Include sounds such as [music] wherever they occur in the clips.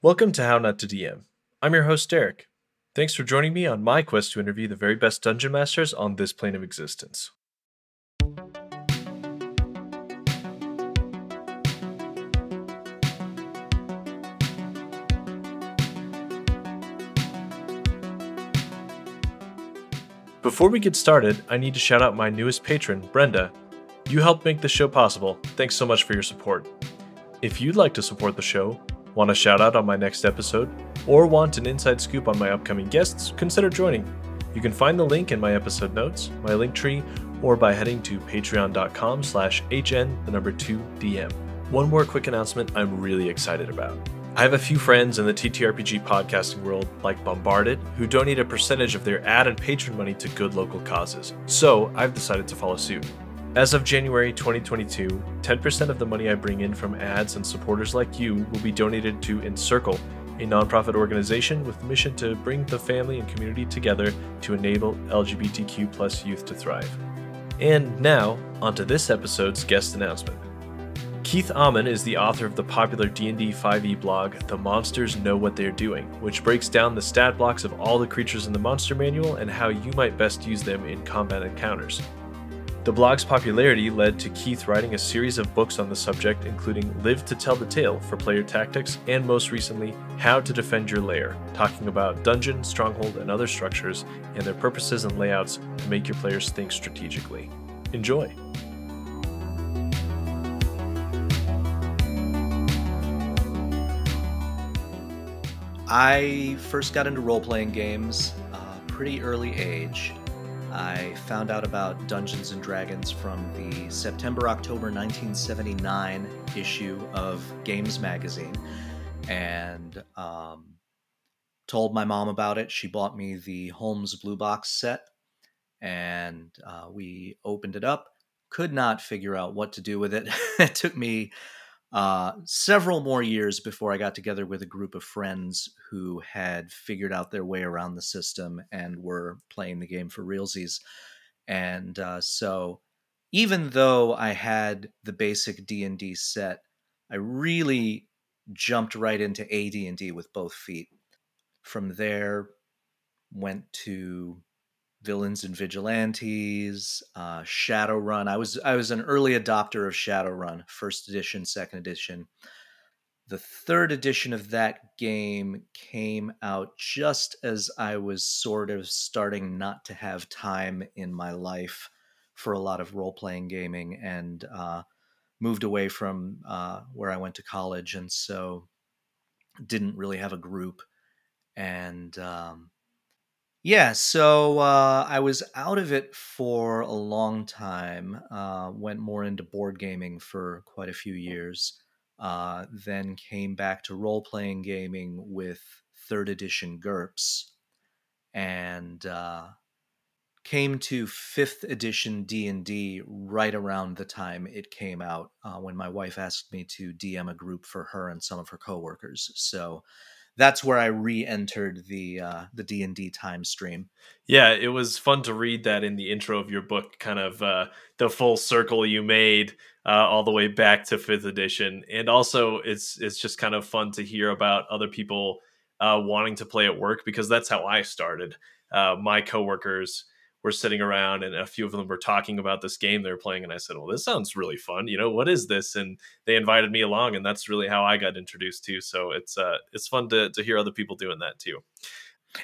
Welcome to How Not to DM. I'm your host, Derek. Thanks for joining me on my quest to interview the very best dungeon masters on this plane of existence. Before we get started, I need to shout out my newest patron, Brenda. You helped make this show possible. Thanks so much for your support. If you'd like to support the show, want a shout out on my next episode, or want an inside scoop on my upcoming guests, consider joining. You can find the link in my episode notes, my link tree, or by heading to patreon.com slash hn the number 2 dm. One more quick announcement I'm really excited about. I have a few friends in the TTRPG podcasting world, like Bombarded, who donate a percentage of their ad and patron money to good local causes. So I've decided to follow suit. As of January 2022, 10% of the money I bring in from ads and supporters like you will be donated to Encircle, a nonprofit organization with the mission to bring the family and community together to enable LGBTQ plus youth to thrive. And now, onto this episode's guest announcement. Keith Ammann is the author of the popular D&D 5e blog The Monsters Know What They're Doing, which breaks down the stat blocks of all the creatures in the monster manual and how you might best use them in combat encounters. The blog's popularity led to Keith writing a series of books on the subject, including Live to Tell the Tale for Player Tactics, and most recently, How to Defend Your Lair, talking about dungeon, stronghold, and other structures and their purposes and layouts to make your players think strategically. Enjoy! I first got into role playing games uh, pretty early age. I found out about Dungeons and Dragons from the September October 1979 issue of Games Magazine and um, told my mom about it. She bought me the Holmes Blue Box set and uh, we opened it up. Could not figure out what to do with it. [laughs] it took me uh, several more years before I got together with a group of friends who had figured out their way around the system and were playing the game for realsies. And uh, so, even though I had the basic D and D set, I really jumped right into AD and D with both feet. From there, went to villains and vigilantes, uh, Shadowrun. I was I was an early adopter of Shadowrun, first edition, second edition. The third edition of that game came out just as I was sort of starting not to have time in my life for a lot of role playing gaming and uh, moved away from uh, where I went to college, and so didn't really have a group. And um, yeah, so uh, I was out of it for a long time. Uh, went more into board gaming for quite a few years. Uh, then came back to role playing gaming with third edition GURPS, and uh, came to fifth edition D and D right around the time it came out. Uh, when my wife asked me to DM a group for her and some of her coworkers, so that's where I re-entered the uh, the D and D time stream. Yeah, it was fun to read that in the intro of your book, kind of uh, the full circle you made uh, all the way back to fifth edition, and also it's it's just kind of fun to hear about other people uh, wanting to play at work because that's how I started. Uh, my coworkers were sitting around and a few of them were talking about this game they were playing and i said well this sounds really fun. You know what is this? And they invited me along and that's really how i got introduced to. So it's uh it's fun to, to hear other people doing that too.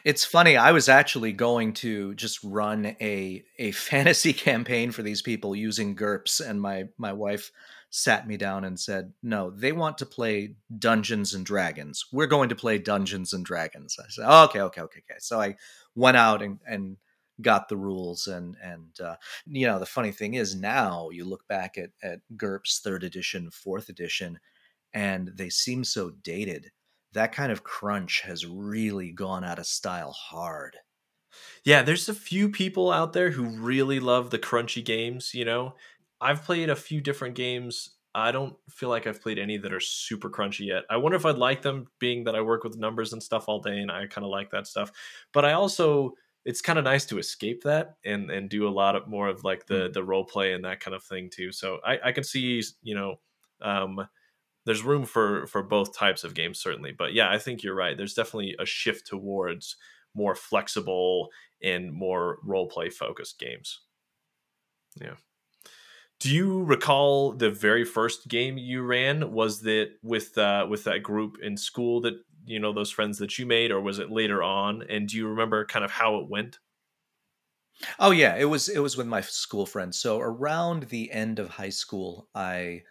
It's funny i was actually going to just run a a [laughs] fantasy campaign for these people using GURPS and my my wife sat me down and said no they want to play dungeons and dragons. We're going to play dungeons and dragons. I said oh, okay okay okay okay. So i went out and and got the rules and and uh, you know the funny thing is now you look back at at GURPS third edition, fourth edition, and they seem so dated. That kind of crunch has really gone out of style hard. Yeah, there's a few people out there who really love the crunchy games, you know. I've played a few different games. I don't feel like I've played any that are super crunchy yet. I wonder if I'd like them being that I work with numbers and stuff all day and I kind of like that stuff. But I also it's kind of nice to escape that and and do a lot of more of like the mm. the role play and that kind of thing too. So I I can see you know um there's room for for both types of games certainly but yeah i think you're right there's definitely a shift towards more flexible and more role play focused games yeah do you recall the very first game you ran was that with uh with that group in school that you know those friends that you made or was it later on? And do you remember kind of how it went? Oh yeah it was it was with my school friends so around the end of high school i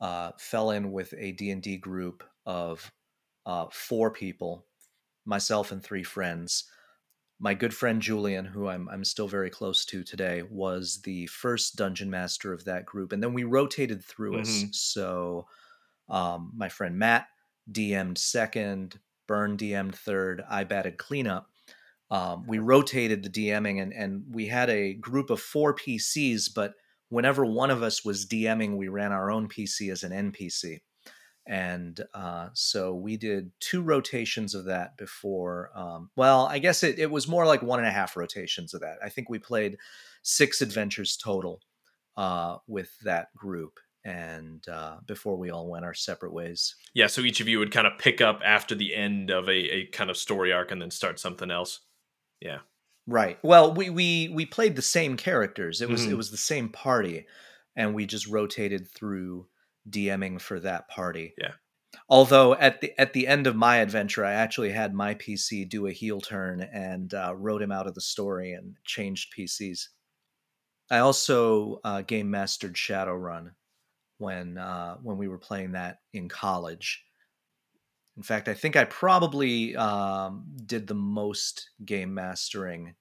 uh, fell in with a d&d group of uh, four people myself and three friends. My good friend julian who I'm, I'm still very close to today was the first dungeon master of that group and then we rotated through mm-hmm. us so um, my friend matt DM'd second, Burn DM'd third, I batted cleanup. Um, we rotated the DMing and, and we had a group of four PCs, but whenever one of us was DMing, we ran our own PC as an NPC. And uh, so we did two rotations of that before. Um, well, I guess it, it was more like one and a half rotations of that. I think we played six adventures total uh, with that group and uh, before we all went our separate ways. Yeah, so each of you would kind of pick up after the end of a, a kind of story arc and then start something else. Yeah. Right. Well, we we we played the same characters. It was mm-hmm. it was the same party, and we just rotated through DMing for that party. Yeah. Although at the at the end of my adventure, I actually had my PC do a heel turn and uh, wrote him out of the story and changed PCs. I also uh, game mastered Shadowrun, when uh, when we were playing that in college. In fact, I think I probably um, did the most game mastering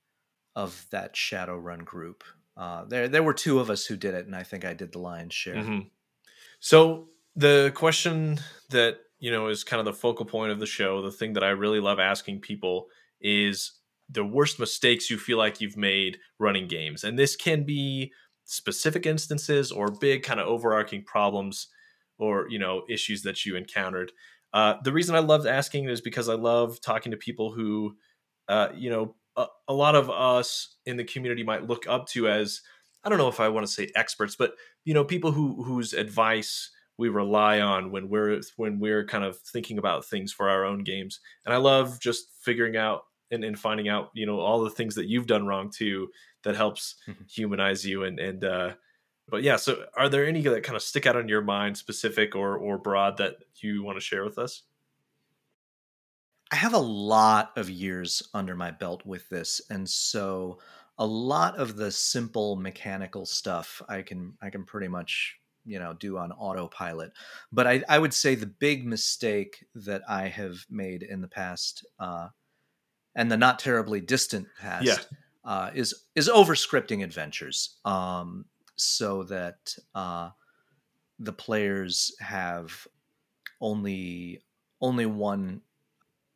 of that Shadowrun group. Uh, there, there were two of us who did it, and I think I did the lion's share. Mm-hmm. So the question that you know is kind of the focal point of the show, the thing that I really love asking people is the worst mistakes you feel like you've made running games, and this can be specific instances or big kind of overarching problems or you know issues that you encountered. Uh, the reason i loved asking is because i love talking to people who uh, you know a, a, lot of us in the community might look up to as i don't know if i want to say experts but you know people who whose advice we rely on when we're when we're kind of thinking about things for our own games. And i love just figuring out and, and finding out you know all the things that you've done wrong too that helps mm-hmm. humanize you and and uh but yeah so are there any that kind of stick out on your mind specific or or broad that you want to share with us? I have a lot of years under my belt with this and so a lot of the simple mechanical stuff i can i can pretty much you know do on autopilot. But i i would say the big mistake that i have made in the past uh and the not terribly distant past yeah uh, is is over scripting adventures um, so that uh, the players have only only one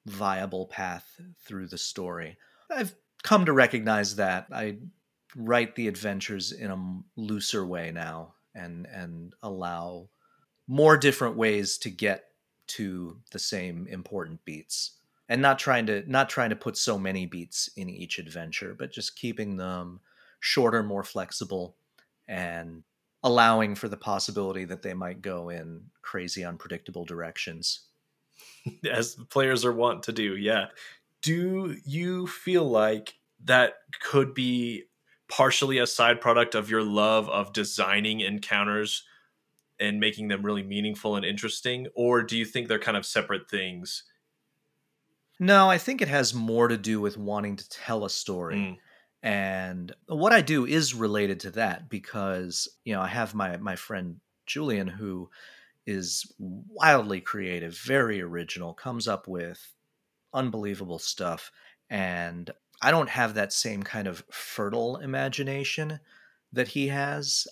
viable path through the story. I've come to recognize that I write the adventures in a looser way now and and allow more different ways to get to the same important beats and not trying to not trying to put so many beats in each adventure but just keeping them shorter more flexible and allowing for the possibility that they might go in crazy unpredictable directions. [laughs] As players are wont to do yeah. Do you feel like that could be partially a side product of your love of designing encounters and making them really meaningful and interesting or do you think they're kind of separate things no, I think it has more to do with wanting to tell a story. Mm. And what I do is related to that because, you know, I have my my friend Julian who is wildly creative, very original, comes up with unbelievable stuff and I don't have that same kind of fertile imagination that he has.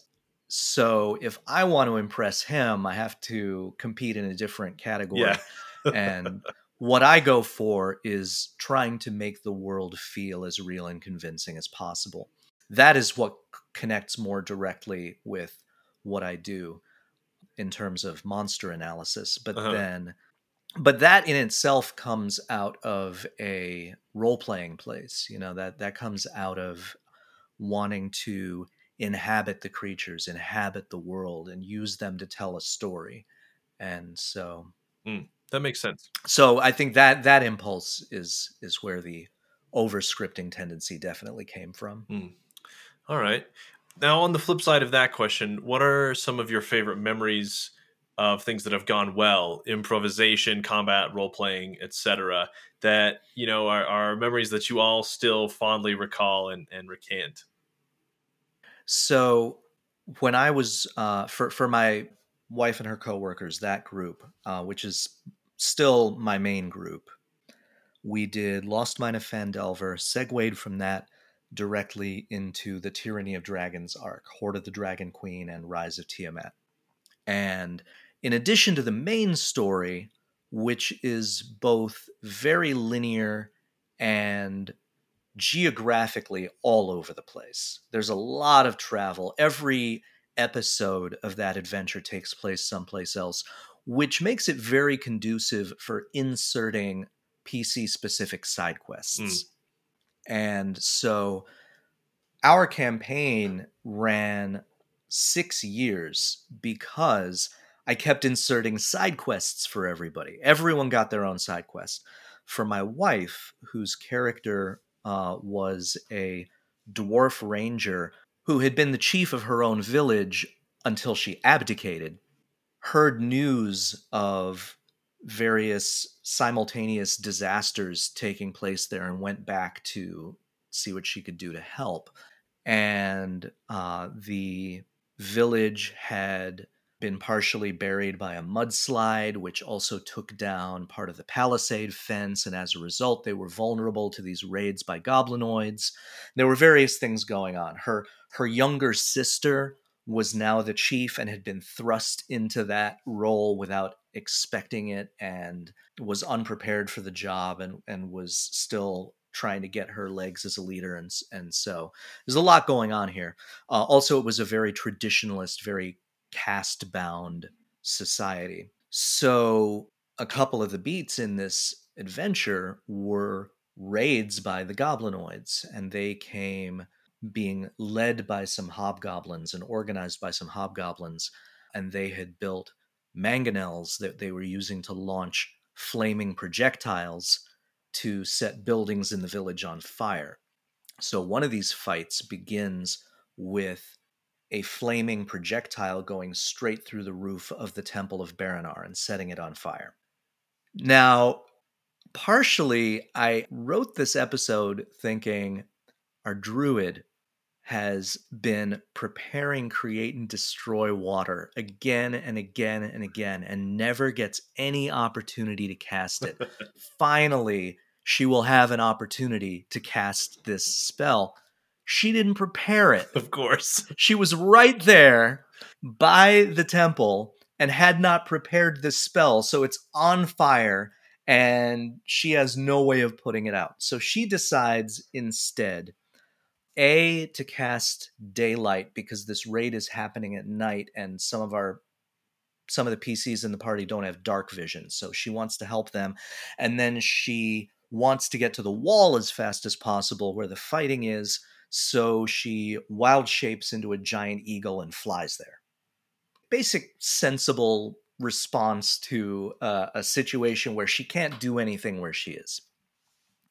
So if I want to impress him, I have to compete in a different category. Yeah. [laughs] and what I go for is trying to make the world feel as real and convincing as possible. That is what connects more directly with what I do in terms of monster analysis. But uh-huh. then, but that in itself comes out of a role playing place. You know that that comes out of wanting to inhabit the creatures, inhabit the world, and use them to tell a story and so mm, that makes sense. So I think that that impulse is is where the over scripting tendency definitely came from. Mm. All right. Now, on the flip side of that question, what are some of your favorite memories of things that have gone well, improvisation, combat, role playing, etc., that you know are, are memories that you all still fondly recall and, and recant? So, when I was uh, for for my wife and her coworkers, that group, uh, which is still my main group, we did Lost Mine of Phandelver, segued from that directly into the Tyranny of Dragons arc, Hoard of the Dragon Queen, and Rise of Tiamat. And in addition to the main story, which is both very linear and geographically all over the place, there's a lot of travel. Every episode of that adventure takes place someplace else, which makes it very conducive for inserting PC specific side quests. Mm. And so our campaign ran six years because I kept inserting side quests for everybody. Everyone got their own side quest. For my wife, whose character uh, was a dwarf ranger who had been the chief of her own village until she abdicated, heard news of various simultaneous disasters taking place there and went back to see what she could do to help. And uh, the village had been partially buried by a mudslide, which also took down part of the palisade fence. And as a result, they were vulnerable to these raids by goblinoids. There were various things going on. Her her younger sister was now the chief and had been thrust into that role without expecting it and was unprepared for the job and, and was still trying to get her legs as a leader. And and so there's a lot going on here. Uh, also it was a very traditionalist very caste bound society. So a couple of the beats in this adventure were raids by the goblinoids and they came being led by some hobgoblins and organized by some hobgoblins and they had built mangonels that they were using to launch flaming projectiles to set buildings in the village on fire. So one of these fights begins with a flaming projectile going straight through the roof of the Temple of Berronar and setting it on fire. Now, partially, I wrote this episode thinking our druid has been preparing create and destroy water again and again and again and never gets any opportunity to cast it. [laughs] Finally, she will have an opportunity to cast this spell. She didn't prepare it. Of course. She was right there by the temple and had not prepared this spell, so it's on fire and she has no way of putting it out. So she decides instead a to cast daylight because this raid is happening at night and some of our some of the PCs in the party don't have dark vision. So she wants to help them and then she wants to get to the wall as fast as possible where the fighting is. So she wild shapes into a giant eagle and flies there. Basic sensible response to uh, a situation where she can't do anything where she is.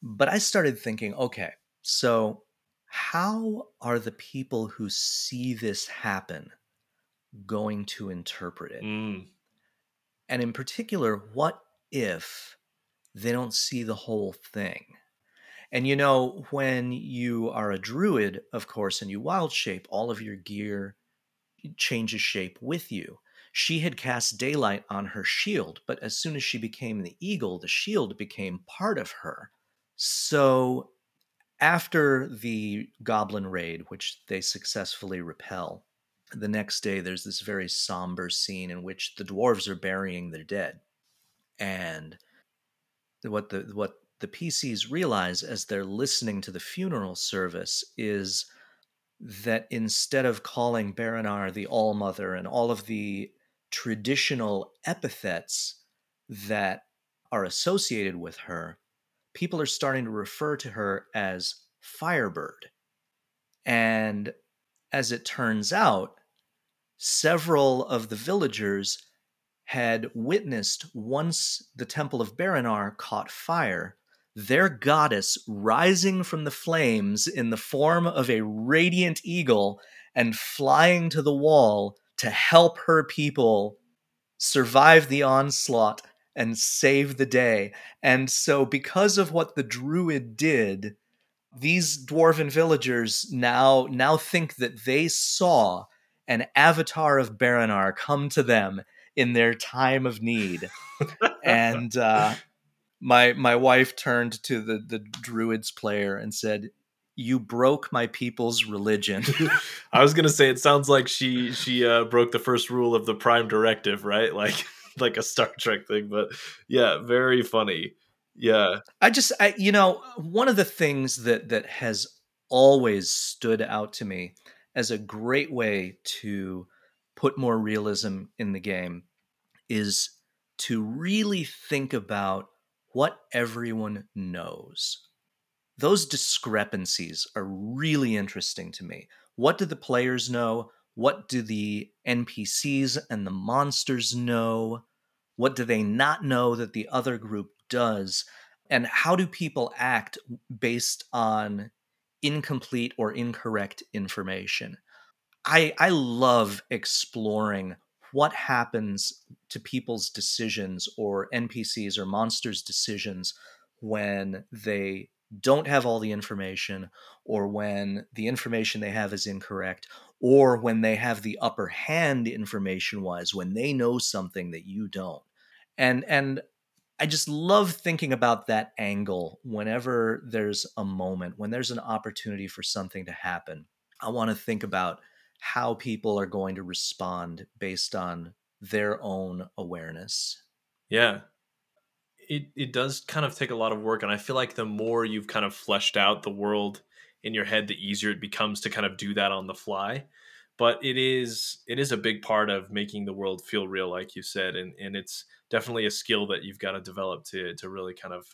But I started thinking, okay, so how are the people who see this happen going to interpret it? Mm. And in particular, what if they don't see the whole thing? And you know, when you are a druid, of course, and you wild shape, all of your gear changes shape with you. She had cast daylight on her shield, but as soon as she became the eagle, the shield became part of her. So after the goblin raid, which they successfully repel, the next day there's this very somber scene in which the dwarves are burying their dead. And what the what the PCs realize as they're listening to the funeral service is that instead of calling Berronar the All Mother and all of the traditional epithets that are associated with her, people are starting to refer to her as Firebird. And as it turns out, several of the villagers had witnessed once the Temple of Berronar caught fire, their goddess rising from the flames in the form of a radiant eagle and flying to the wall to help her people survive the onslaught and save the day. And so, because of what the druid did, these dwarven villagers now now think that they saw an avatar of Berronar come to them in their time of need. and uh, my my wife turned to the the druids player and said, "You broke my people's religion." [laughs] I was gonna say it sounds like she she uh, broke the first rule of the Prime Directive, right? Like [laughs] like a Star Trek thing, but yeah, very funny. Yeah, I just I you know one of the things that that has always stood out to me as a great way to put more realism in the game is to really think about what everyone knows. Those discrepancies are really interesting to me. What do the players know? What do the NPCs and the monsters know? What do they not know that the other group does? And how do people act based on incomplete or incorrect information? I, I love exploring what happens to people's decisions or NPCs or monsters' decisions when they don't have all the information or when the information they have is incorrect or when they have the upper hand information wise when they know something that you don't and and i just love thinking about that angle whenever there's a moment when there's an opportunity for something to happen i want to think about how people are going to respond based on their own awareness. Yeah. It it does kind of take a lot of work and I feel like the more you've kind of fleshed out the world in your head the easier it becomes to kind of do that on the fly. But it is it is a big part of making the world feel real like you said and and it's definitely a skill that you've got to develop to to really kind of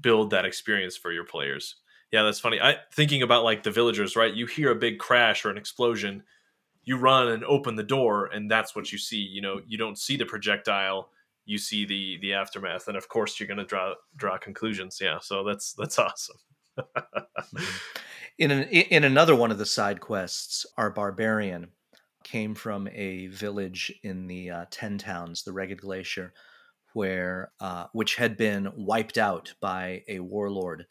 build that experience for your players. Yeah, that's funny. I thinking about like the villagers, right? You hear a big crash or an explosion you run and open the door and that's what you see you know you don't see the projectile you see the the aftermath and of course you're going to draw draw conclusions yeah so that's that's [laughs] awesome mm-hmm. In an, in another one of the side quests our barbarian came from a village in the uh, ten towns the Reghed Glacier where uh, which had been wiped out by a warlord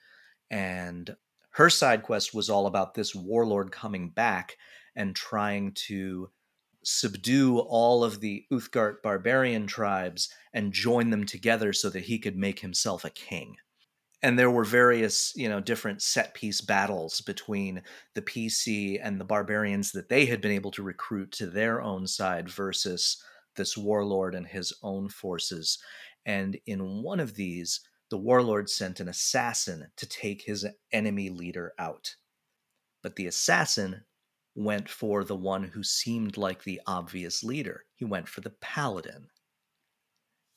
and her side quest was all about this warlord coming back and trying to subdue all of the Uthgardt barbarian tribes and join them together so that he could make himself a king. And there were various, you know, different set piece battles between the PC and the barbarians that they had been able to recruit to their own side versus this warlord and his own forces. And in one of these, the warlord sent an assassin to take his enemy leader out. But the assassin went for the one who seemed like the obvious leader. He went for the paladin.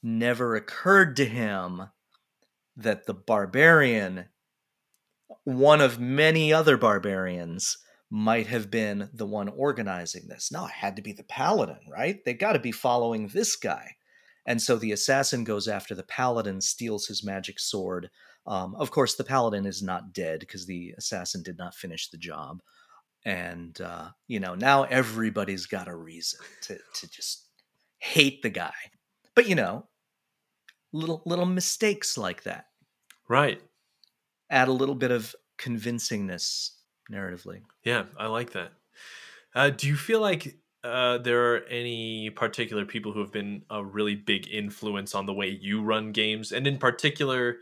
Never occurred to him that the barbarian, one of many other barbarians, might have been the one organizing this. No, it had to be the paladin, right? They got to be following this guy. And so the assassin goes after the paladin, steals his magic sword. Um, of course, the paladin is not dead because the assassin did not finish the job and uh, you know now everybody's got a reason to to just hate the guy but you know little little mistakes like that. Right. Add a little bit of convincingness narratively. Yeah i like that. Uh, do you feel like uh, there are any particular people who have been a really big influence on the way you run games? And in particular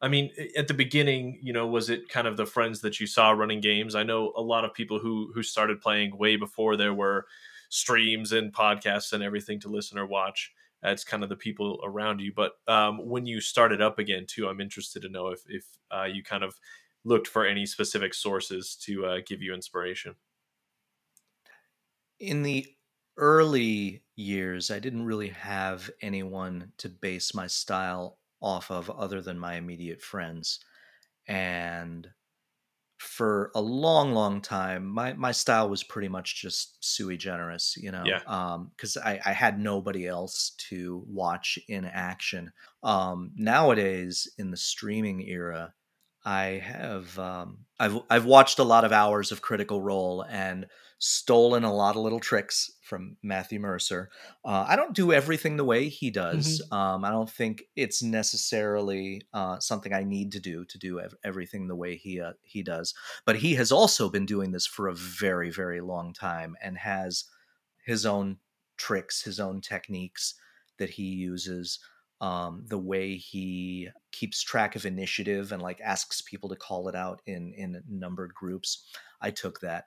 I mean, at the beginning, you know, was it kind of the friends that you saw running games? I know a lot of people who who started playing way before there were streams and podcasts and everything to listen or watch. It's kind of the people around you. But um, when you started up again, too, I'm interested to know if if uh, you kind of looked for any specific sources to uh, give you inspiration. In the early years, I didn't really have anyone to base my style off of other than my immediate friends. And for a long, long time, my my style was pretty much just sui generis, you know, Yeah. um, because I, I had nobody else to watch in action. Um, nowadays, in the streaming era, I have um, I've I've watched a lot of hours of Critical Role and stolen a lot of little tricks from Matthew Mercer. Uh, I don't do everything the way he does. Um, I don't think it's necessarily uh, something I need to do to do ev- everything the way he uh, he does. But he has also been doing this for a very very long time and has his own tricks, his own techniques that he uses. Um, the way he keeps track of initiative and like asks people to call it out in in numbered groups. I took that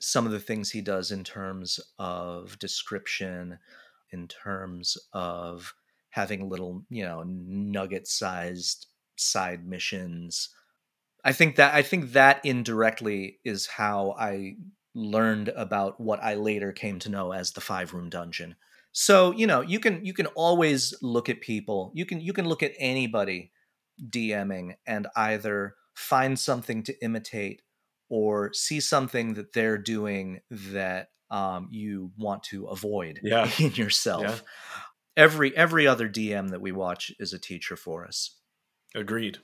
some of the things he does in terms of description, in terms of having little, you know, nugget sized side missions. I think that I think that indirectly is how I learned about what I later came to know as the five room dungeon. So, you know, you can you can always look at people. You can you can look at anybody DMing and either find something to imitate or see something that they're doing that um, you want to avoid Yeah. [laughs] in yourself. Yeah. Every every other DM that we watch is a teacher for us. Agreed.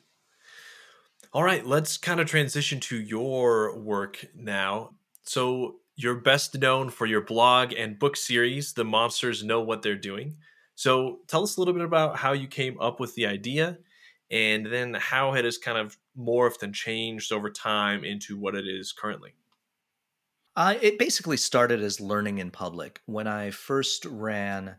All right, let's kind of transition to your work now. So, you're best known for your blog and book series, The Monsters Know What They're Doing. So, tell us a little bit about how you came up with the idea and then how it has kind of morphed and changed over time into what it is currently. Uh, it basically started as learning in public. When I first ran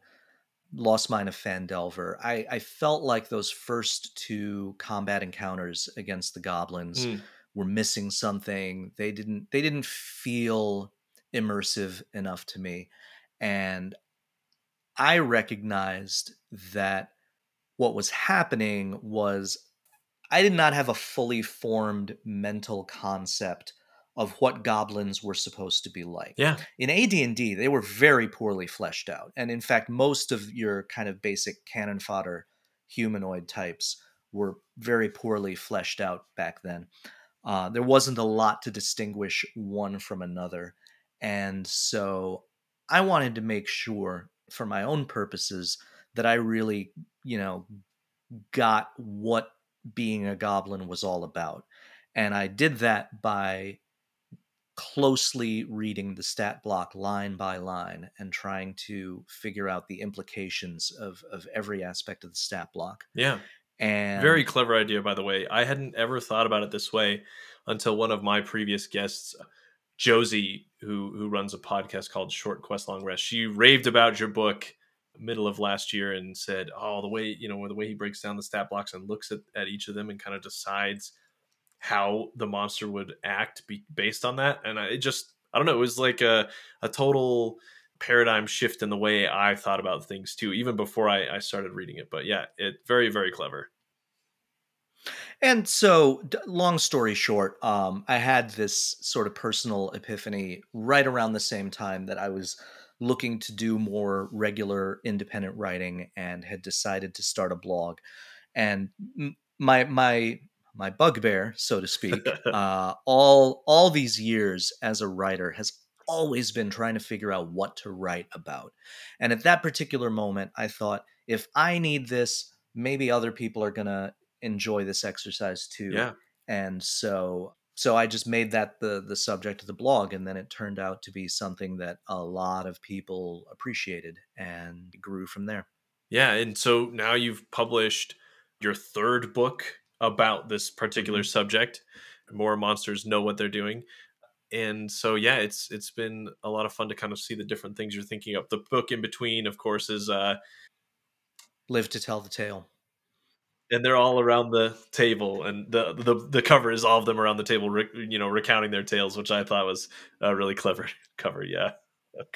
Lost Mine of Phandelver, I, I felt like those first two combat encounters against the goblins Mm. were missing something. They didn't they didn't feel immersive enough to me. And I recognized that what was happening was I did not have a fully formed mental concept of what goblins were supposed to be like. Yeah. In AD&D, they were very poorly fleshed out. And in fact, most of your kind of basic cannon fodder humanoid types were very poorly fleshed out back then. Uh, there wasn't a lot to distinguish one from another. And so I wanted to make sure, for my own purposes, that I really, you know, got what being a goblin was all about. And I did that by closely reading the stat block line by line and trying to figure out the implications of, of every aspect of the stat block. Yeah. And Very clever idea, by the way. I hadn't ever thought about it this way until one of my previous guests, Josie, who who runs a podcast called Short Quest Long Rest. She raved about your book middle of last year and said, "Oh, the way you know the way he breaks down the stat blocks and looks at, at each of them and kind of decides how the monster would act be, based on that." And I, it just I don't know, it was like a a total paradigm shift in the way I thought about things too, even before I, I started reading it. But yeah, it very very clever. And so, d- long story short, um, I had this sort of personal epiphany right around the same time that I was looking to do more regular independent writing and had decided to start a blog. And m- my my my bugbear, so to speak, [laughs] uh, all all these years as a writer has always been trying to figure out what to write about. And at that particular moment, I thought, if I need this, maybe other people are gonna enjoy this exercise too. Yeah. And so so I just made that the the subject of the blog and then it turned out to be something that a lot of people appreciated and grew from there. Yeah, and so now you've published your third book about this particular subject. More monsters know what they're doing. And so yeah, it's it's been a lot of fun to kind of see the different things you're thinking of. The book in between, of course, is uh Live to tell the tale. And they're all around the table and the the the cover is all of them around the table you know recounting their tales which i thought was a really clever [laughs] cover yeah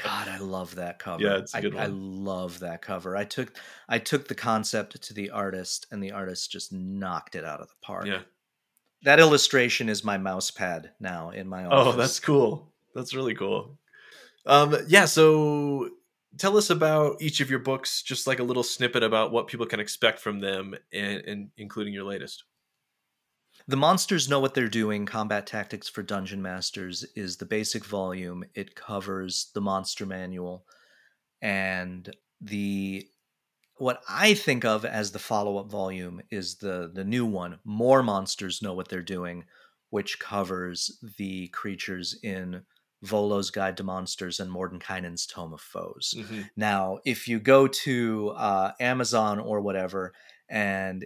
God, I love that cover. Yeah, it's a I- good I, one. love that cover. I took I took the concept to the artist, and the artist just knocked it out of the park. yeah That illustration is my mouse pad now in my office. oh that's cool that's really cool um yeah so tell us about each of your books just like a little snippet about what people can expect from them and, and including your latest The Monsters Know What They're Doing Combat Tactics for Dungeon Masters is the basic volume. It covers the monster manual and the what I think of as the follow-up volume is the the new one, More Monsters Know What They're Doing, which covers the creatures in Volo's Guide to Monsters and Mordenkainen's Tome of Foes. Mm-hmm. Now, if you go to uh, Amazon or whatever, and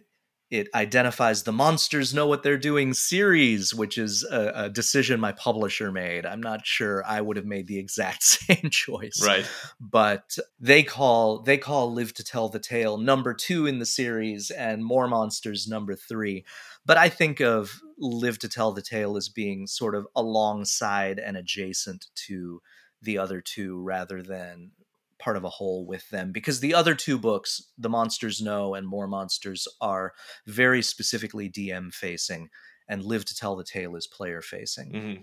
it identifies the monsters know what they're doing series which is a, a, decision my publisher made. I'm not sure i would have made the exact [laughs] same choice right. but they call they call live to tell the tale number two in the series and more monsters number three. But i think of live to tell the tale as being sort of alongside and adjacent to the other two rather than part of a whole with them because the other two books, The Monsters Know and More Monsters, are very specifically DM facing, and Live to Tell the Tale is player facing. Mm-hmm.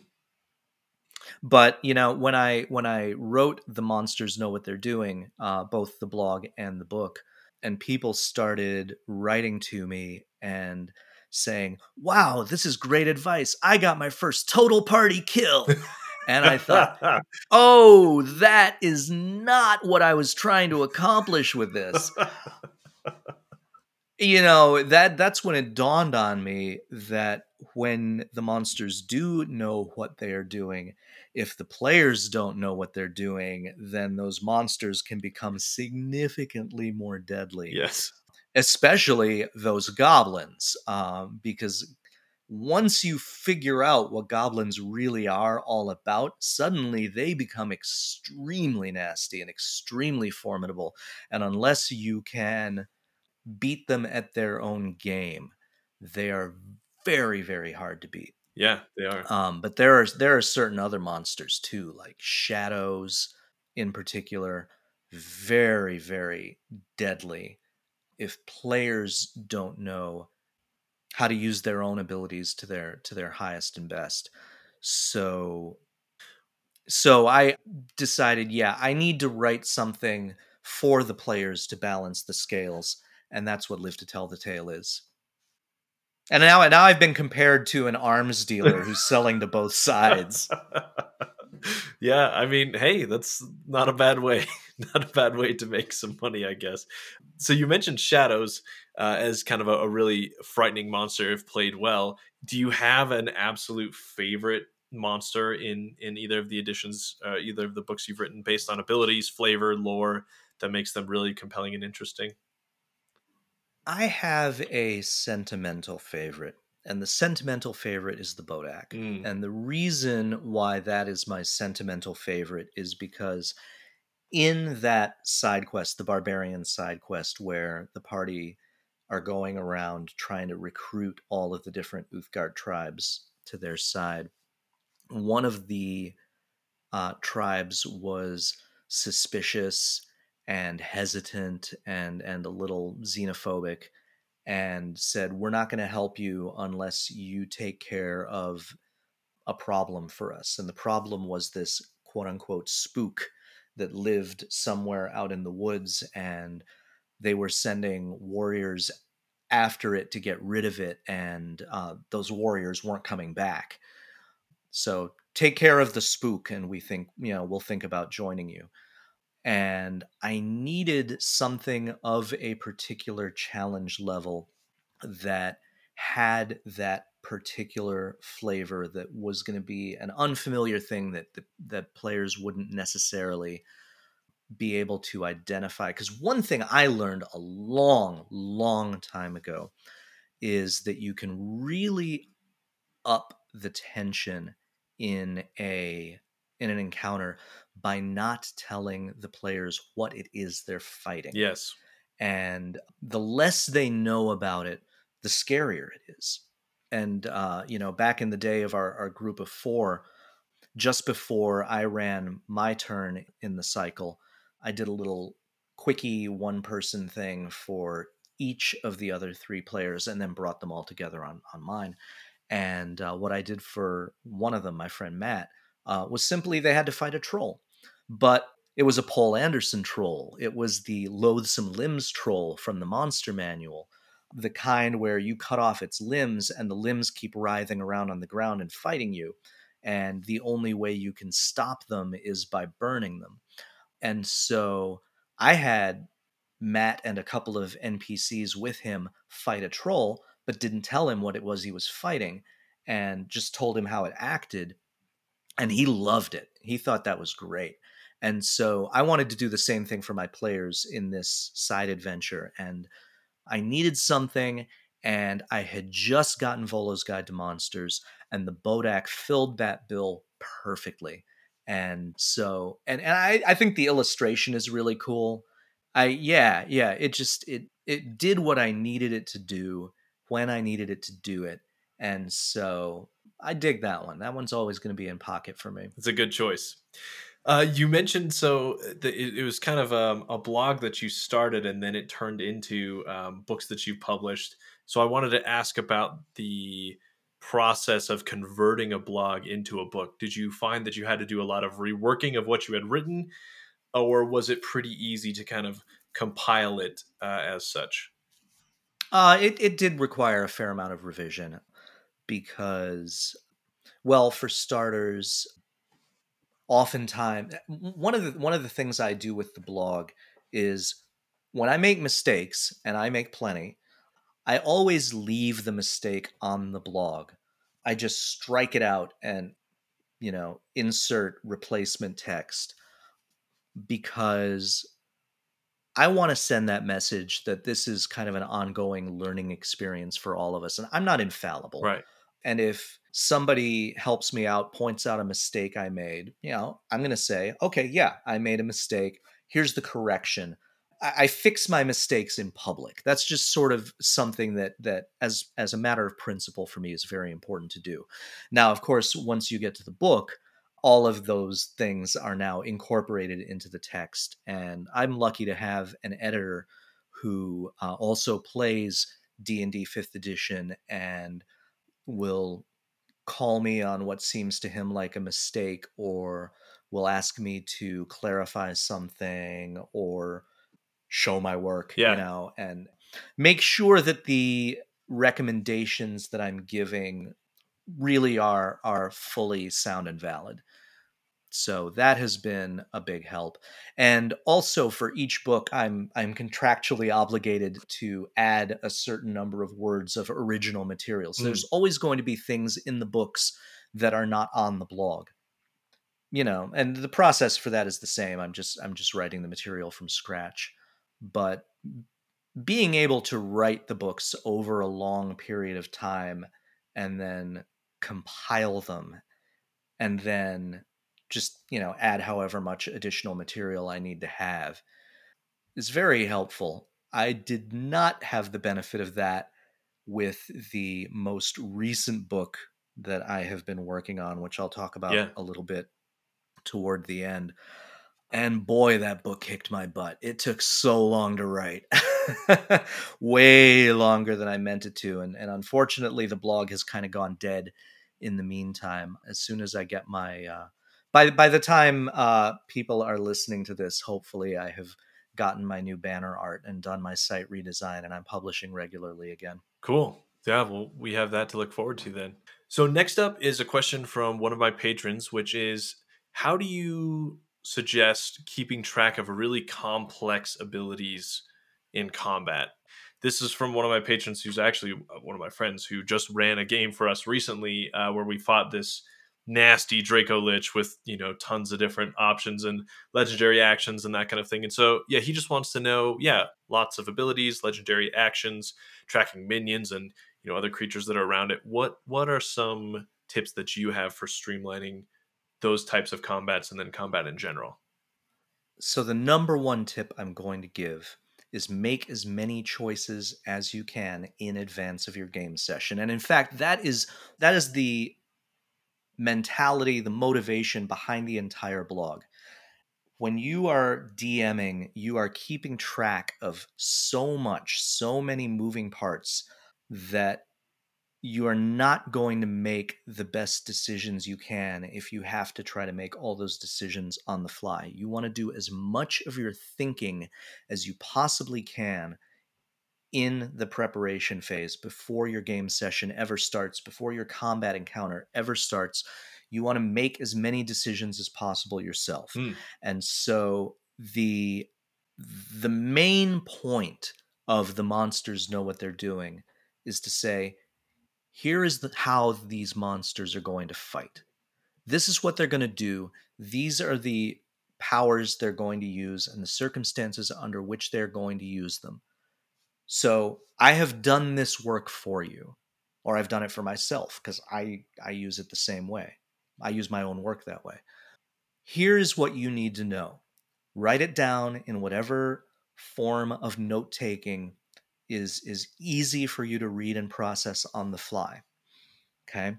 But you know, when I when I wrote The Monsters Know What They're Doing, uh, both the blog and the book, and people started writing to me and saying, "Wow, this is great advice! I got my first total party kill." [laughs] And I thought, oh, that is not what I was trying to accomplish with this. you know, that that's when it dawned on me that when the monsters do know what they are doing, if the players don't know what they're doing, then those monsters can become significantly more deadly. Yes. Especially those goblins, um, because once you figure out what goblins really are all about, suddenly they become extremely nasty and extremely formidable. And unless you can beat them at their own game, they are very, very hard to beat. Yeah, they are. Um, but there are there are certain other monsters too, like shadows in particular, very, very deadly. If players don't know how to use their own abilities to their to their highest and best. So so I decided, yeah, I need to write something for the players to balance the scales, and that's what Live to Tell the Tale is. And now, now I've been compared to an arms dealer who's selling to both sides. [laughs] yeah, I mean, hey, that's not a bad way. [laughs] not a bad way to make some money, I guess. So you mentioned shadows uh, as kind of a, a, really frightening monster if played well. Do you have an absolute favorite monster in in either of the editions, uh, either of the books you've written, based on abilities, flavor, lore that makes them really compelling and interesting? I have a sentimental favorite, and the sentimental favorite is the Bodak. Mm. And the reason why that is my sentimental favorite is because in that side quest, the barbarian side quest, where the party are going around trying to recruit all of the different Uthgardt tribes to their side. One of the uh, tribes was suspicious and hesitant and and a little xenophobic and said we're not going to help you unless you take care of a problem for us and the problem was this quote unquote spook that lived somewhere out in the woods and they were sending warriors after it to get rid of it, and uh, those warriors weren't coming back. So take care of the spook, and we think, you know, we'll think about joining you. And I needed something of a particular challenge level that had that particular flavor that was going to be an unfamiliar thing that, that that players wouldn't necessarily be able to identify because one thing i learned a long long time ago is that you can really up the tension in a in an encounter by not telling the players what it is they're fighting. Yes. And the less they know about it the scarier it is. And uh, you know back in the day of our, our group of four just before i ran my turn in the cycle I did a little quickie one person thing for each of the other three players and then brought them all together on, on mine. And uh, what I did for one of them, my friend Matt, uh, was simply they had to fight a troll. But it was a Poul Anderson troll. It was the loathsome limbs troll from the monster manual. the kind where you cut off its limbs and the limbs keep writhing around on the ground and fighting you. And the only way you can stop them is by burning them. And so I had Matt and a couple of NPCs with him fight a troll, but didn't tell him what it was he was fighting and just told him how it acted. And he loved it. He thought that was great. And so I wanted to do the same thing for my players in this side adventure. And I needed something, and I had just gotten Volo's Guide to Monsters, and the Bodak filled that bill perfectly. And so, and, and I, I think the illustration is really cool. I, yeah, yeah, it just, it, it did what I needed it to do when I needed it to do it. And so I dig that one. That one's always going to be in pocket for me. It's a good choice. Uh, you mentioned so the, it, it, was kind of um, a blog that you started and then it turned into um, books that you published. So I wanted to ask about the process of converting a blog into a book. Did you find that you had to do a lot of reworking of what you had written, or was it pretty easy to kind of compile it uh, as such? Uh, it, it did require a fair amount of revision because, well, for starters, oftentimes one of the one of the things I do with the blog is when I make mistakes and I make plenty, I always leave the mistake on the blog. I just strike it out and you know insert replacement text because I want to send that message that this is kind of an ongoing learning experience for all of us and I'm not infallible. Right. And if somebody helps me out, points out a mistake I made, you know, I'm going to say, okay, yeah, I made a mistake. Here's the correction. I, fix my mistakes in public. That's just sort of something that that as as a matter of principle for me is very important to do. Now, of course, once you get to the book, all of those things are now incorporated into the text, and I'm lucky to have an editor who uh, also plays D and D Fifth Edition and will call me on what seems to him like a mistake or will ask me to clarify something or show my work yeah. you know and make sure that the recommendations that i'm giving really are are fully sound and valid so that has been a big help. And also for each book I'm I'm contractually obligated to add a certain number of words of original material. So mm. there's always going to be things in the books that are not on the blog. You know, and the process for that is the same. I'm just I'm just writing the material from scratch. But being able to write the books over a long period of time and then compile them and then just you know add however much additional material i need to have is very helpful i did not have the benefit of that with the most recent book that i have been working on which i'll talk about yeah. a little bit toward the end and boy that book kicked my butt it took so long to write [laughs] way longer than i meant it to and, and unfortunately the blog has kind of gone dead in the meantime as soon as i get my uh, by by the time uh, people are listening to this, hopefully I have gotten my new banner art and done my site redesign, and I'm publishing regularly again. Cool. Yeah, well, we have that to look forward to then. So next up is a question from one of my patrons, which is, how do you suggest keeping track of really complex abilities in combat? This is from one of my patrons who's actually uh, one of my friends who just ran a game for us recently uh, where we fought this nasty Dracolich with you know tons of different options and legendary actions and that kind of thing. And so yeah, he just wants to know yeah, lots of abilities, legendary actions, tracking minions and you know other creatures that are around it. What what are some tips that you have for streamlining those types of combats and then combat in general? So the number one tip I'm going to give is make as many choices as you can in advance of your game session. And in fact, that is that is the mentality, the motivation behind the entire blog. When you are DMing, you are keeping track of so much, so many moving parts that you are not going to make the best decisions you can if you have to try to make all those decisions on the fly. You want to do as much of your thinking as you possibly can in the preparation phase before your game session ever starts, before your combat encounter ever starts. You want to make as many decisions as possible yourself. Hmm. And so the the main point of the monsters know what they're doing is to say here is the, how these monsters are going to fight. This is what they're going to do. These are the powers they're going to use and the circumstances under which they're going to use them. So I have done this work for you, or I've done it for myself because I, I use it the same way. I use my own work that way. Here's what you need to know write it down in whatever form of note taking is is easy for you to read and process on the fly okay?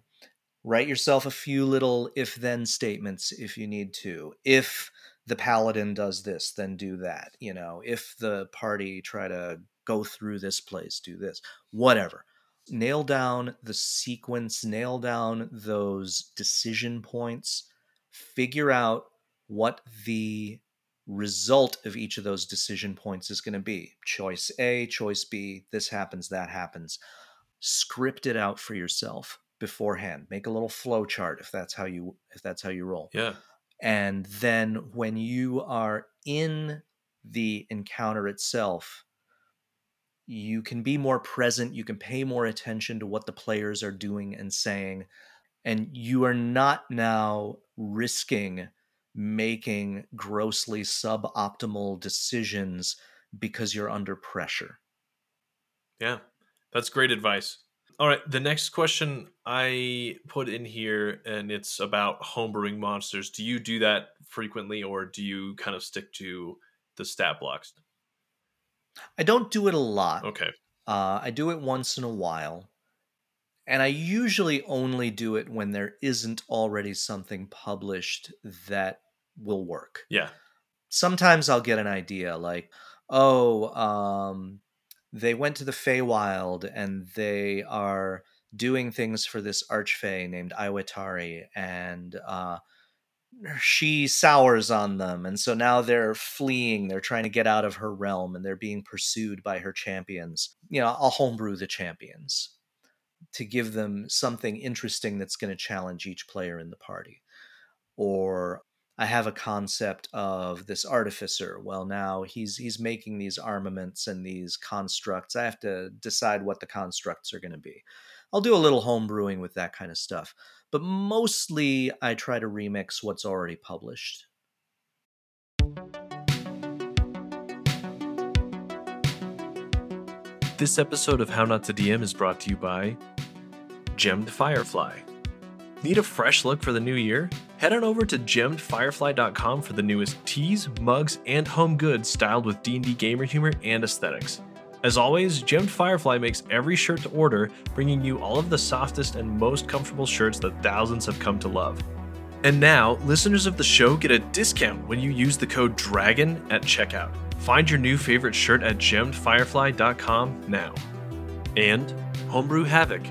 Write yourself a few little if then statements if you need to. If the paladin does this then do that you know? If the party try to go through this place do this whatever. Nail down the sequence nail down those decision points. Figure out what the result of each of those decision points is going to be choice A, choice B, this happens, that happens. Script it out for yourself beforehand. Make a little flow chart if that's how you if that's how you roll. Yeah. And then when you are in the encounter itself, you can be more present, you can pay more attention to what the players are doing and saying, and you are not now risking making grossly suboptimal decisions because you're under pressure. Yeah. That's great advice. All right, the next question I put in here and it's about homebrewing monsters. Do you do that frequently or do you kind of stick to the stat blocks? I don't do it a lot. Okay. Uh, I do it once in a while. And I usually only do it when there isn't already something published that will work. Yeah. Sometimes I'll get an idea like, oh, um, they went to the Feywild and they are doing things for this archfey named Iwatari, and uh, she sours on them, and so now they're fleeing. They're trying to get out of her realm, and they're being pursued by her champions. You know, I'll homebrew the champions to give them something interesting that's going to challenge each player in the party. Or I have a concept of this artificer. Well, now he's he's making these armaments and these constructs. I have to decide what the constructs are going to be. I'll do a little homebrewing with that kind of stuff, but mostly I try to remix what's already published. This episode of How Not to DM is brought to you by Gemmed Firefly. Need a fresh look for the new year? Head on over to gemmedfirefly.com for the newest tees, mugs, and home goods styled with D&D gamer humor and aesthetics. As always, Gemmed Firefly makes every shirt to order, bringing you all of the softest and most comfortable shirts that thousands have come to love. And now, listeners of the show get a discount when you use the code DRAGON at checkout. Find your new favorite shirt at gemmedfirefly.com now. And Homebrew Havoc.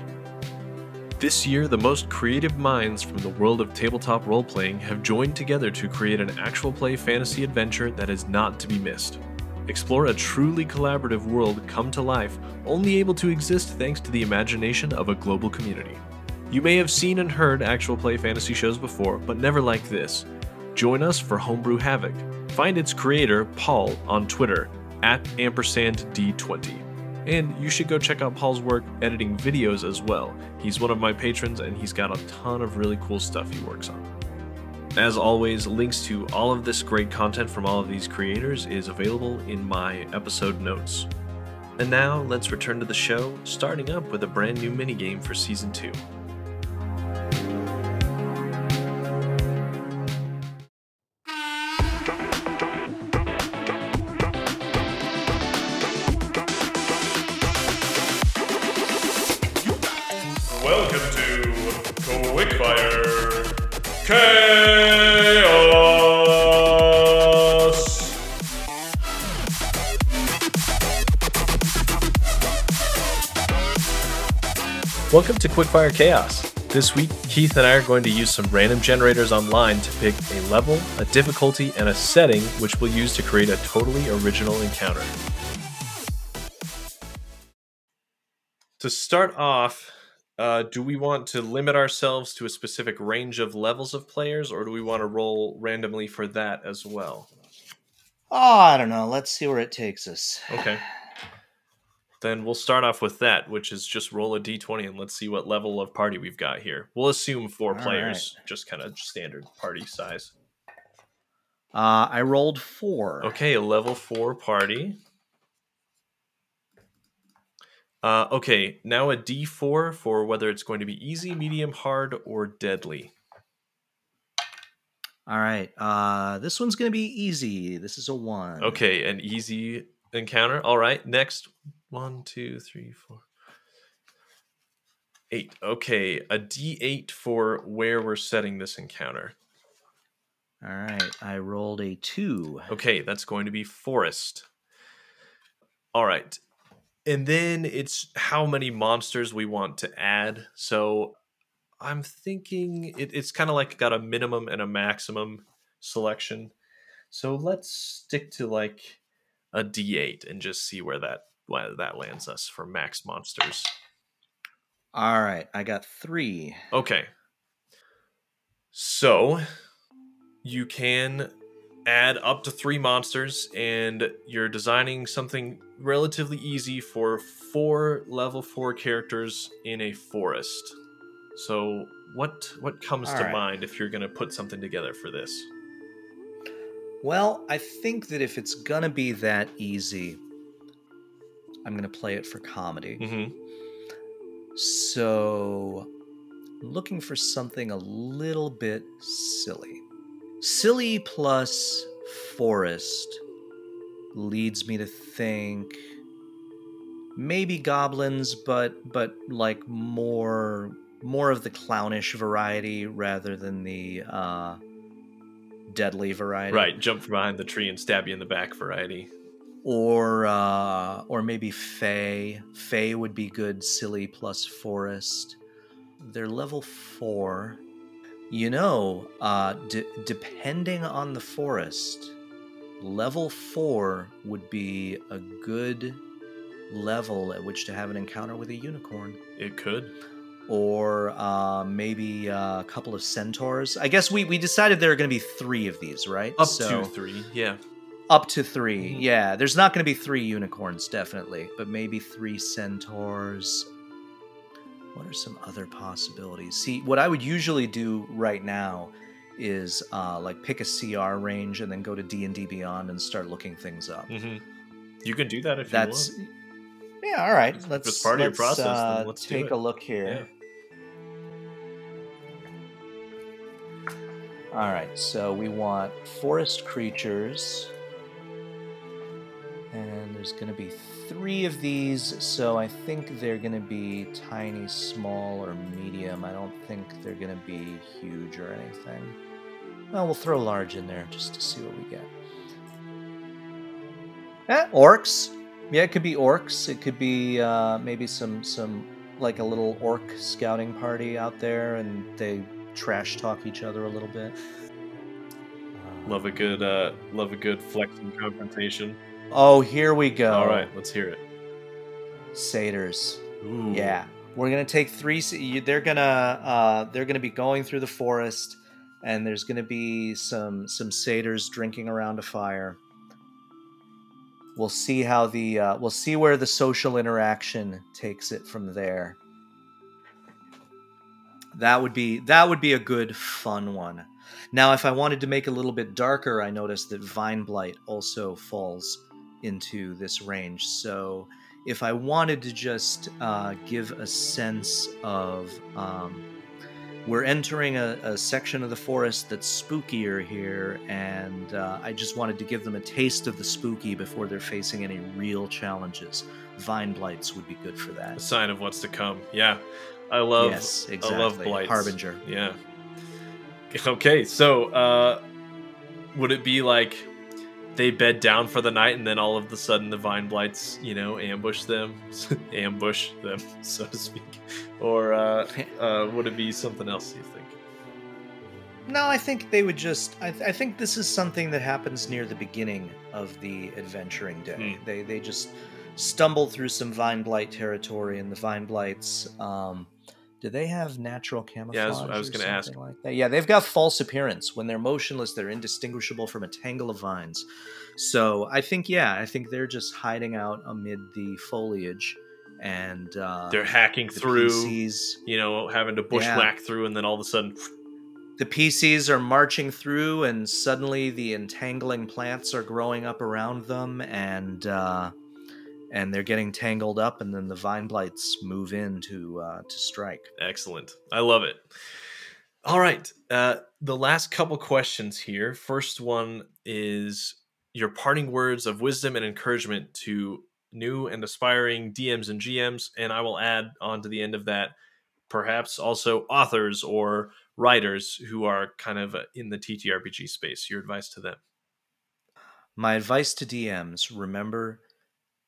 This year, the most creative minds from the world of tabletop role playing have joined together to create an actual play fantasy adventure that is not to be missed. Explore a truly collaborative world come to life, only able to exist thanks to the imagination of a global community. You may have seen and heard actual play fantasy shows before, but never like this. Join us for Homebrew Havoc. Find its creator, Paul, on Twitter at ampersand_d20. And you should go check out Paul's work editing videos as well. He's one of my patrons and he's got a ton of really cool stuff he works on. As always, links to all of this great content from all of these creators is available in my episode notes. And now, let's return to the show, starting up with a brand new minigame for Season 2. Welcome to Quickfire Chaos. This week, Keith and I are going to use some random generators online to pick a level, a difficulty, and a setting which we'll use to create a totally original encounter. To start off, uh, do we want to limit ourselves to a specific range of levels of players, or do we want to roll randomly for that as well? Oh, I don't know. Let's see where it takes us. Okay. Then we'll start off with that, which is just roll a d20 and let's see what level of party we've got here. We'll assume four All players, just kind of standard party size. Uh, I rolled four. Okay, a level four party. Uh, okay, now a d4 for whether it's going to be easy, medium, hard, or deadly. All right. Uh, this one's gonna be easy. This is a one. Okay, an easy encounter. All right, next one, two, three, four, eight. Okay, a d8 for where we're setting this encounter. All right. I rolled a two. Okay, that's going to be forest. All right. And then it's how many monsters we want to add. So I'm thinking it, it's kind of like got a minimum and a maximum selection. So let's stick to like a D8 and just see where that where that lands us for max monsters. All right. I got three. Okay. So you can add up to three monsters, and you're designing something relatively easy for four level four characters in a forest. So what what comes All to right. mind if you're gonna put something together for this? Well, I think that if it's gonna be that easy, I'm gonna play it for comedy. Mm-hmm. So, looking for something a little bit silly. Silly plus forest leads me to think maybe goblins, but but like more more of the clownish variety rather than the uh, deadly variety. Right, jump from behind the tree and stab you in the back variety. Or uh, or maybe Fey. Fey would be good. Silly plus Forest. They're level four. You know, uh, d- depending on the forest, level four would be a good level at which to have an encounter with a unicorn. It could. Or uh, maybe uh, a couple of centaurs. I guess we, we decided there are going to be three of these, right? Up So- to three, yeah. Up to 3 Mhm. Yeah, there's not going to be three unicorns, definitely, but maybe three centaurs. What are some other possibilities? See, what I would usually do right now is uh, like pick a CR range and then go to D and D Beyond and start looking things up. hmm You can do that if That's you want. yeah. All right, let's. it's part of your process, Uh, let's take a look here. All right, so we want forest creatures. And there's going to be three of these, so I think they're going to be tiny, small, or medium. I don't think they're going to be huge or anything. Well, we'll throw large in there just to see what we get. Eh, orcs. Yeah, it could be orcs. It could be uh, maybe some some like a little orc scouting party out there, and they trash talk each other a little bit. Love a good uh love a good flexing confrontation. Oh, here we go. All right, let's hear it. satyrs. Ooh. Yeah, we're gonna take three. They're gonna uh, they're gonna be going through the forest, and there's gonna be some some satyrs drinking around a fire. We'll see how the uh, we'll see where the social interaction takes it from there. That would be that would be a good fun one. Now, if I wanted to make a little bit darker, I noticed that vine blight also falls into this range. So if I wanted to just uh, give a sense of um, we're entering a, a section of the forest that's spookier here, and uh, I just wanted to give them a taste of the spooky before they're facing any real challenges. Vine blights would be good for that. A sign of what's to come. Yeah. I love yes, I exactly. love blights. Harbinger. Yeah. [laughs] Okay, so uh would it be like they bed down for the night and then all of a sudden the vine blights, you know, ambush them, [laughs] ambush them, [laughs] so to speak, or uh, uh, would it be something else? You think? No, I think they would just. I, I think this is something that happens near the beginning of the adventuring day. Hmm. They they just stumble through some vine blight territory, and the vine blights. Um, do they have natural camouflage? Yeah, I was- I was gonna ask. Like that? Yeah, they've got false appearance. When they're motionless, they're indistinguishable from a tangle of vines. So I think, yeah, I think they're just hiding out amid the foliage, and uh, They're hacking the through, PCs, you know, having to bushwhack through, and then all of a sudden, the PCs are marching through, and suddenly the entangling plants are growing up around them, and uh, and they're getting tangled up, and then the vine blights move in to uh, to strike. excellent. I love it. All right. Uh, the last couple questions here. First one is your parting words of wisdom and encouragement to new and aspiring DMs and GMs. And I will add on to the end of that, perhaps also authors or writers who are kind of uh, in the TTRPG space. Your advice to them. My advice to DMs: remember,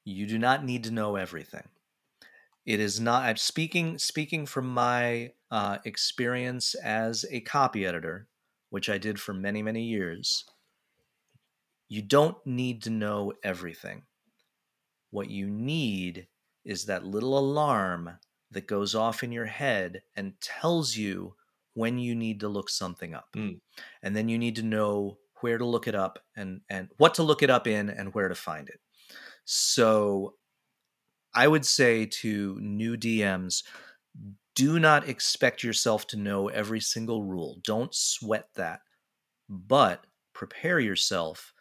you do not need to know everything. It is not. I'm speaking speaking from my uh, experience as a copy editor, which I did for many many years. You don't need to know everything. What you need is that little alarm that goes off in your head and tells you when you need to look something up. Mm. And then you need to know where to look it up and, and what to look it up in and where to find it. So I would say to new DMs, do not expect yourself to know every single rule. Don't sweat that. But prepare yourself.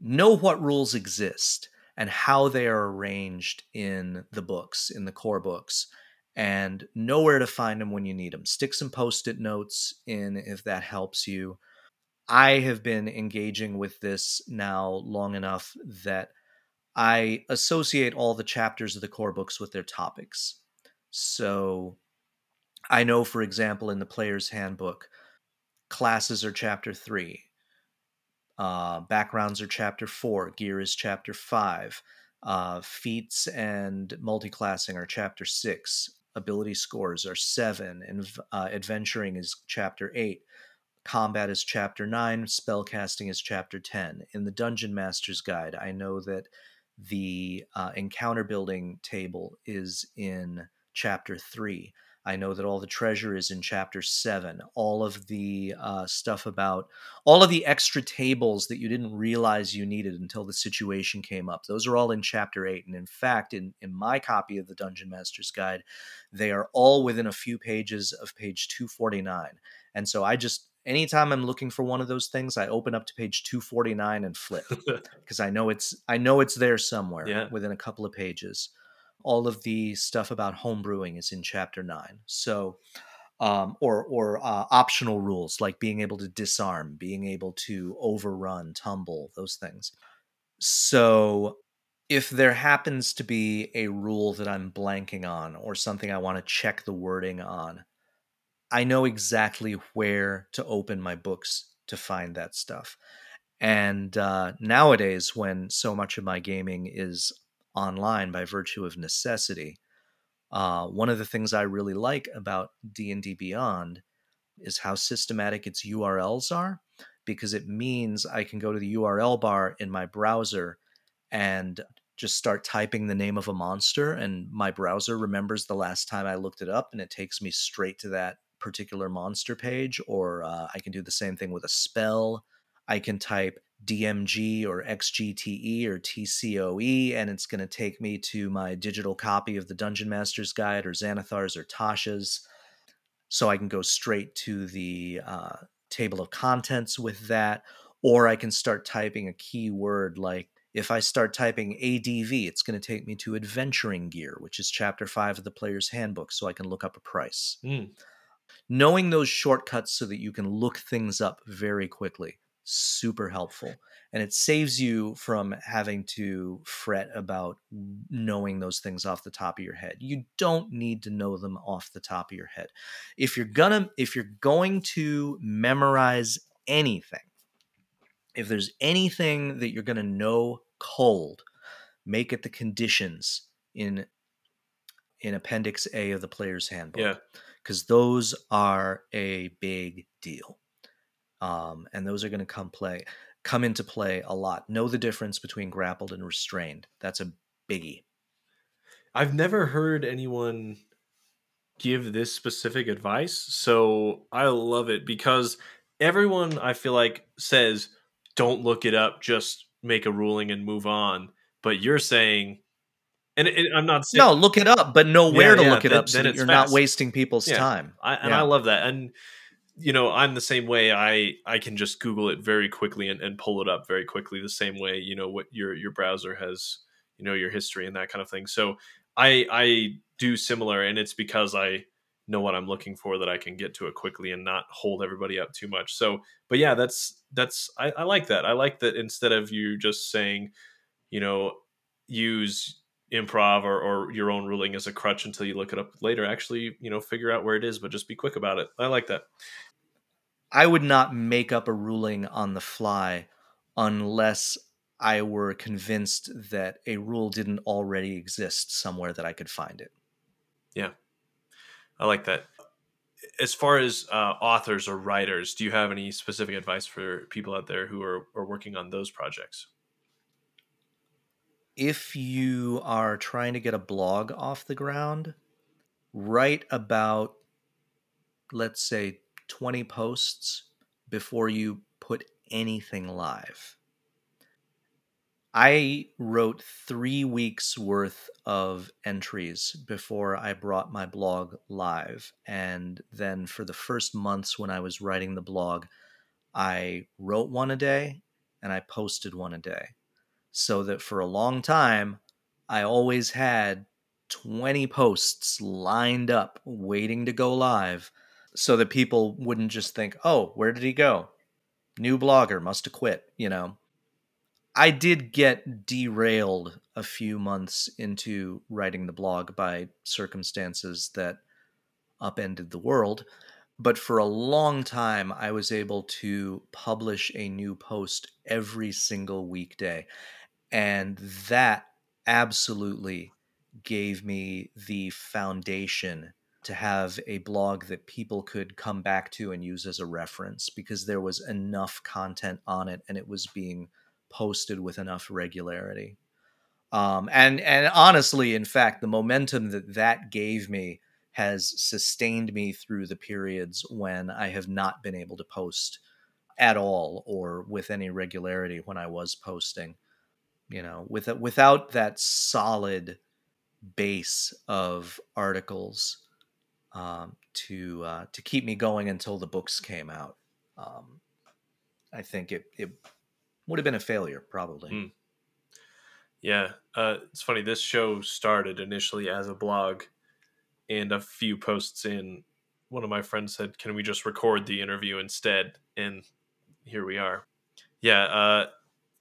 Know what rules exist and how they are arranged in the books, in the core books, and know where to find them when you need them. Stick some post it notes in if that helps you. I have been engaging with this now long enough that I associate all the chapters of the core books with their topics. So I know, for example, in the player's handbook, classes are chapter three, uh, backgrounds are chapter four, gear is chapter five, uh, feats and multiclassing are chapter six, ability scores are seven, and uh, adventuring is chapter eight. Combat is chapter 9, spellcasting is chapter 10. In the Dungeon Master's Guide, I know that the uh, encounter building table is in chapter 3. I know that all the treasure is in chapter 7. All of the uh, stuff about all of the extra tables that you didn't realize you needed until the situation came up, those are all in chapter 8. And in fact, in, in my copy of the Dungeon Master's Guide, they are all within a few pages of page 249. And so I just anytime I'm looking for one of those things, I open up to page 249 and flip [laughs] because I know it's I know it's there somewhere Yeah. within a couple of pages. All of the stuff about home brewing is in chapter nine. So, um, or or uh, optional rules like being able to disarm, being able to overrun, tumble, those things. So, if there happens to be a rule that I'm blanking on or something I want to check the wording on, I know exactly where to open my books to find that stuff. And uh, nowadays, when so much of my gaming is online by virtue of necessity, uh, one of the things I really like about D and D Beyond is how systematic its URLs are, because it means I can go to the URL bar in my browser and just start typing the name of a monster, and my browser remembers the last time I looked it up, and it takes me straight to that particular monster page. Or uh, I can do the same thing with a spell. I can type DMG or XGTE or TCOE, and it's going to take me to my digital copy of the Dungeon Master's Guide or Xanathar's or Tasha's. So I can go straight to the uh, table of contents with that, or I can start typing a keyword like if I start typing ADV, it's going to take me to adventuring gear, which is chapter five of the player's handbook, so I can look up a price. Mm. Knowing those shortcuts so that you can look things up very quickly, super helpful. And it saves you from having to fret about knowing those things off the top of your head. You don't need to know them off the top of your head. If you're gonna if you're going to memorize anything, if there's anything that you're to know cold, make it the conditions in in appendix A of the player's handbook Yeah. Because those are a big deal. Um, and those are going to come play come into play a lot. Know the difference between grappled and restrained. That's a biggie. I've never heard anyone give this specific advice, so I love it because everyone I feel like says don't look it up, just make a ruling and move on. But you're saying, and, and I'm not saying No, look it up, but know where Yeah, to yeah, look it then- up so that you're fast. not wasting people's Yeah. time. I, and. I love that. And you know, I'm the same way. I I can just Google it very quickly and, and pull it up very quickly. The same way you know what your your browser has, you know, your history and that kind of thing. So I I do similar, and it's because I know what I'm looking for that I can get to it quickly and not hold everybody up too much. So, but yeah, that's that's I, I like that. I like that instead of you just saying, you know, use improv or, or your own ruling as a crutch until you look it up later. Actually, you know, figure out where it is, but just be quick about it. I like that. I would not make up a ruling on the fly unless I were convinced that a rule didn't already exist somewhere that I could find it. Yeah. I like that. As far as uh, authors or writers, do you have any specific advice for people out there who are, are working on those projects? If you are trying to get a blog off the ground, write about, let's say, 20 posts before you put anything live. I wrote three weeks worth of entries before I brought my blog live. And then for the first months when I was writing the blog, I wrote one a day and I posted one a day. So that for a long time, I always had 20 posts lined up waiting to go live so that people wouldn't just think, oh, where did he go? New blogger must have quit, you know. I did get derailed a few months into writing the blog by circumstances that upended the world. But for a long time, I was able to publish a new post every single weekday. And that absolutely gave me the foundation to have a blog that people could come back to and use as a reference because there was enough content on it and it was being posted with enough regularity. Um, and and honestly, in fact, the momentum that that gave me has sustained me through the periods when I have not been able to post at all or with any regularity when I was posting. You know, with without that solid base of articles um, to uh, to keep me going until the books came out, um, I think it it would have been a failure probably. Hmm. Yeah, uh, it's funny. This show started initially as a blog, and a few posts in, one of my friends said, "Can we just record the interview instead?" And here we are. Yeah, uh,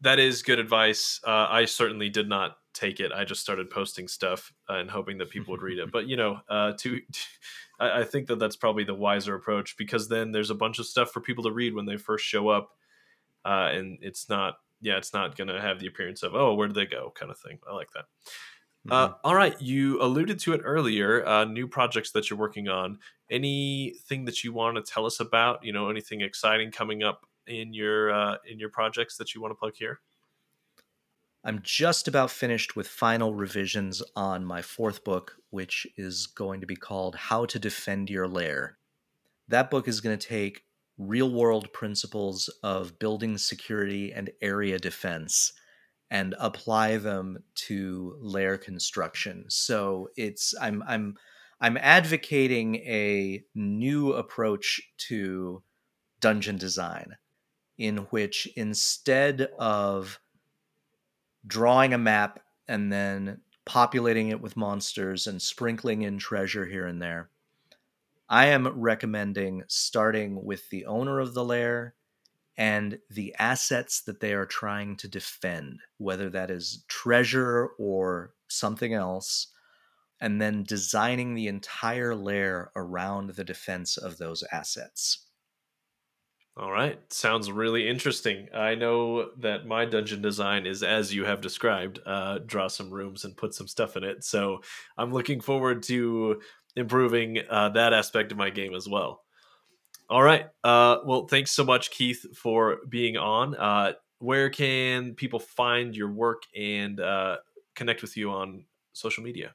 that is good advice. Uh, I certainly did not take it. I just started posting stuff uh, and hoping that people would read it. [laughs] But you know, uh, to [laughs] I, I think that that's probably the wiser approach because then there's a bunch of stuff for people to read when they first show up, uh, and it's not yeah, it's not going to have the appearance of oh, where did they go kind of thing. I like that. Uh, all right, you alluded to it earlier. Uh, new projects that you're working on. Anything that you want to tell us about? You know, anything exciting coming up in your uh, in your projects that you want to plug here? I'm just about finished with final revisions on my fourth book, which is going to be called How to Defend Your Lair. That book is going to take real world principles of building security and area defense and apply them to lair construction. So it's I'm I'm I'm advocating a new approach to dungeon design in which instead of drawing a map and then populating it with monsters and sprinkling in treasure here and there. I am recommending starting with the owner of the lair and the assets that they are trying to defend, whether that is treasure or something else, and then designing the entire lair around the defense of those assets. All right, sounds really interesting. I know that my dungeon design is as you have described. Uh, draw some rooms and put some stuff in it. So I'm looking forward to improving uh, that aspect of my game as well. All right. Uh, well, thanks so much, Keith, for being on. Uh, where can people find your work and uh, connect with you on social media?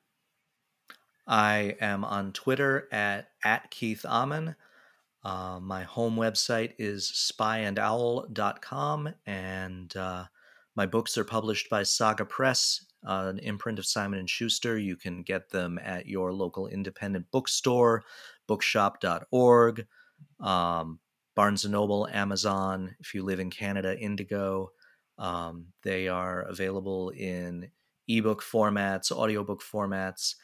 I am on Twitter at, at Keith Ammann. Uh, my home website is spyandowl.com, and uh, my books are published by Saga Press, uh, an imprint of Simon and Schuster. You can get them at your local independent bookstore, bookshop.org, um, Barnes and Noble, Amazon. If you live in Canada, Indigo. Um, they are available in ebook formats, audiobook formats.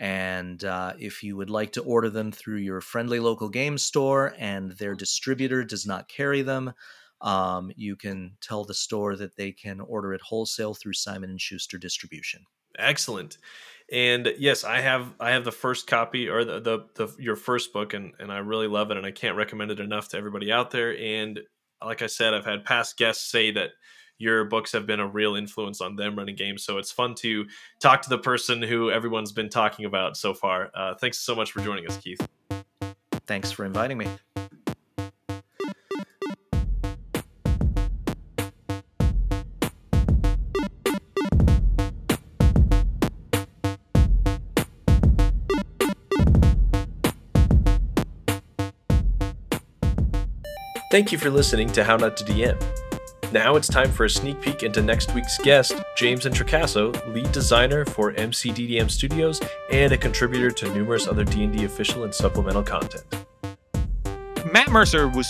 And uh, if you would like to order them through your friendly local game store and their distributor does not carry them, um, you can tell the store that they can order it wholesale through Simon and Schuster distribution. Excellent. And yes, I have I have the first copy or the, the, the your first book, and and I really love it, and I can't recommend it enough to everybody out there. And like I said, I've had past guests say that your books have been a real influence on them running games. So it's fun to talk to the person who everyone's been talking about so far. Uh, thanks so much for joining us, Keith. Thanks for inviting me. Thank you for listening to How Not to DM. Now it's time for a sneak peek into next week's guest, James Introcaso, lead designer for MCDM Studios and a contributor to numerous other D&D official and supplemental content. Matt Mercer was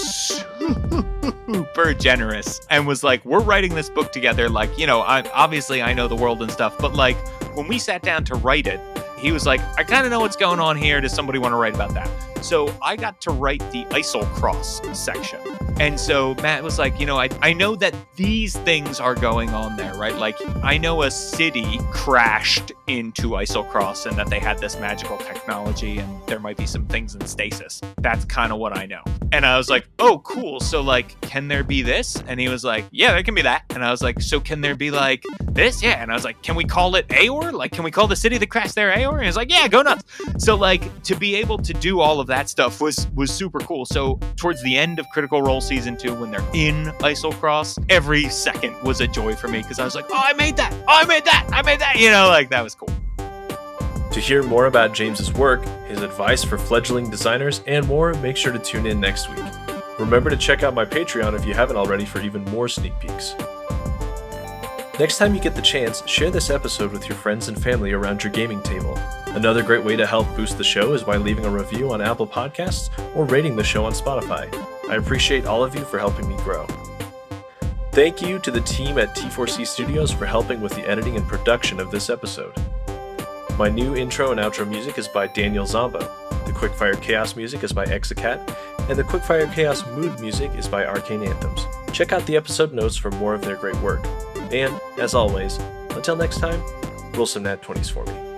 super generous and was like, "We're writing this book together. Like, you know, I, obviously I know the world and stuff, but like when we sat down to write it, he was like, I kind of know what's going on here. Does somebody want to write about that? So I got to write the ISIL Cross section. And so Matt was like, you know, I, I know that these things are going on there, right? Like, I know a city crashed into Eiselcross and that they had this magical technology and there might be some things in stasis. That's kind of what I know. And I was like, oh, cool. So, like, can there be this? And he was like, yeah, there can be that. And I was like, so can there be like this? Yeah. And I was like, can we call it Aeor? Like, can we call the city that crashed there Aeor? And he's like, yeah, go nuts. So, like, to be able to do all of that stuff was was super cool. So, towards the end of Critical Role season two, when they're in Eiselcross, every second was a joy for me because I was like, oh, I made that. Oh, I made that. I made that. You know, like that was cool. To hear more about James's work, his advice for fledgling designers, and more, make sure to tune in next week. Remember to check out my Patreon if you haven't already for even more sneak peeks. Next time you get the chance, share this episode with your friends and family around your gaming table. Another great way to help boost the show is by leaving a review on Apple Podcasts or rating the show on Spotify. I appreciate all of you for helping me grow. Thank you to the team at T4C Studios for helping with the editing and production of this episode. My new intro and outro music is by Daniel Zombo. The Quickfire Chaos music is by Exacat, and the Quickfire Chaos mood music is by Arcane Anthems. Check out the episode notes for more of their great work. And, as always, until next time, roll some nat 20s for me.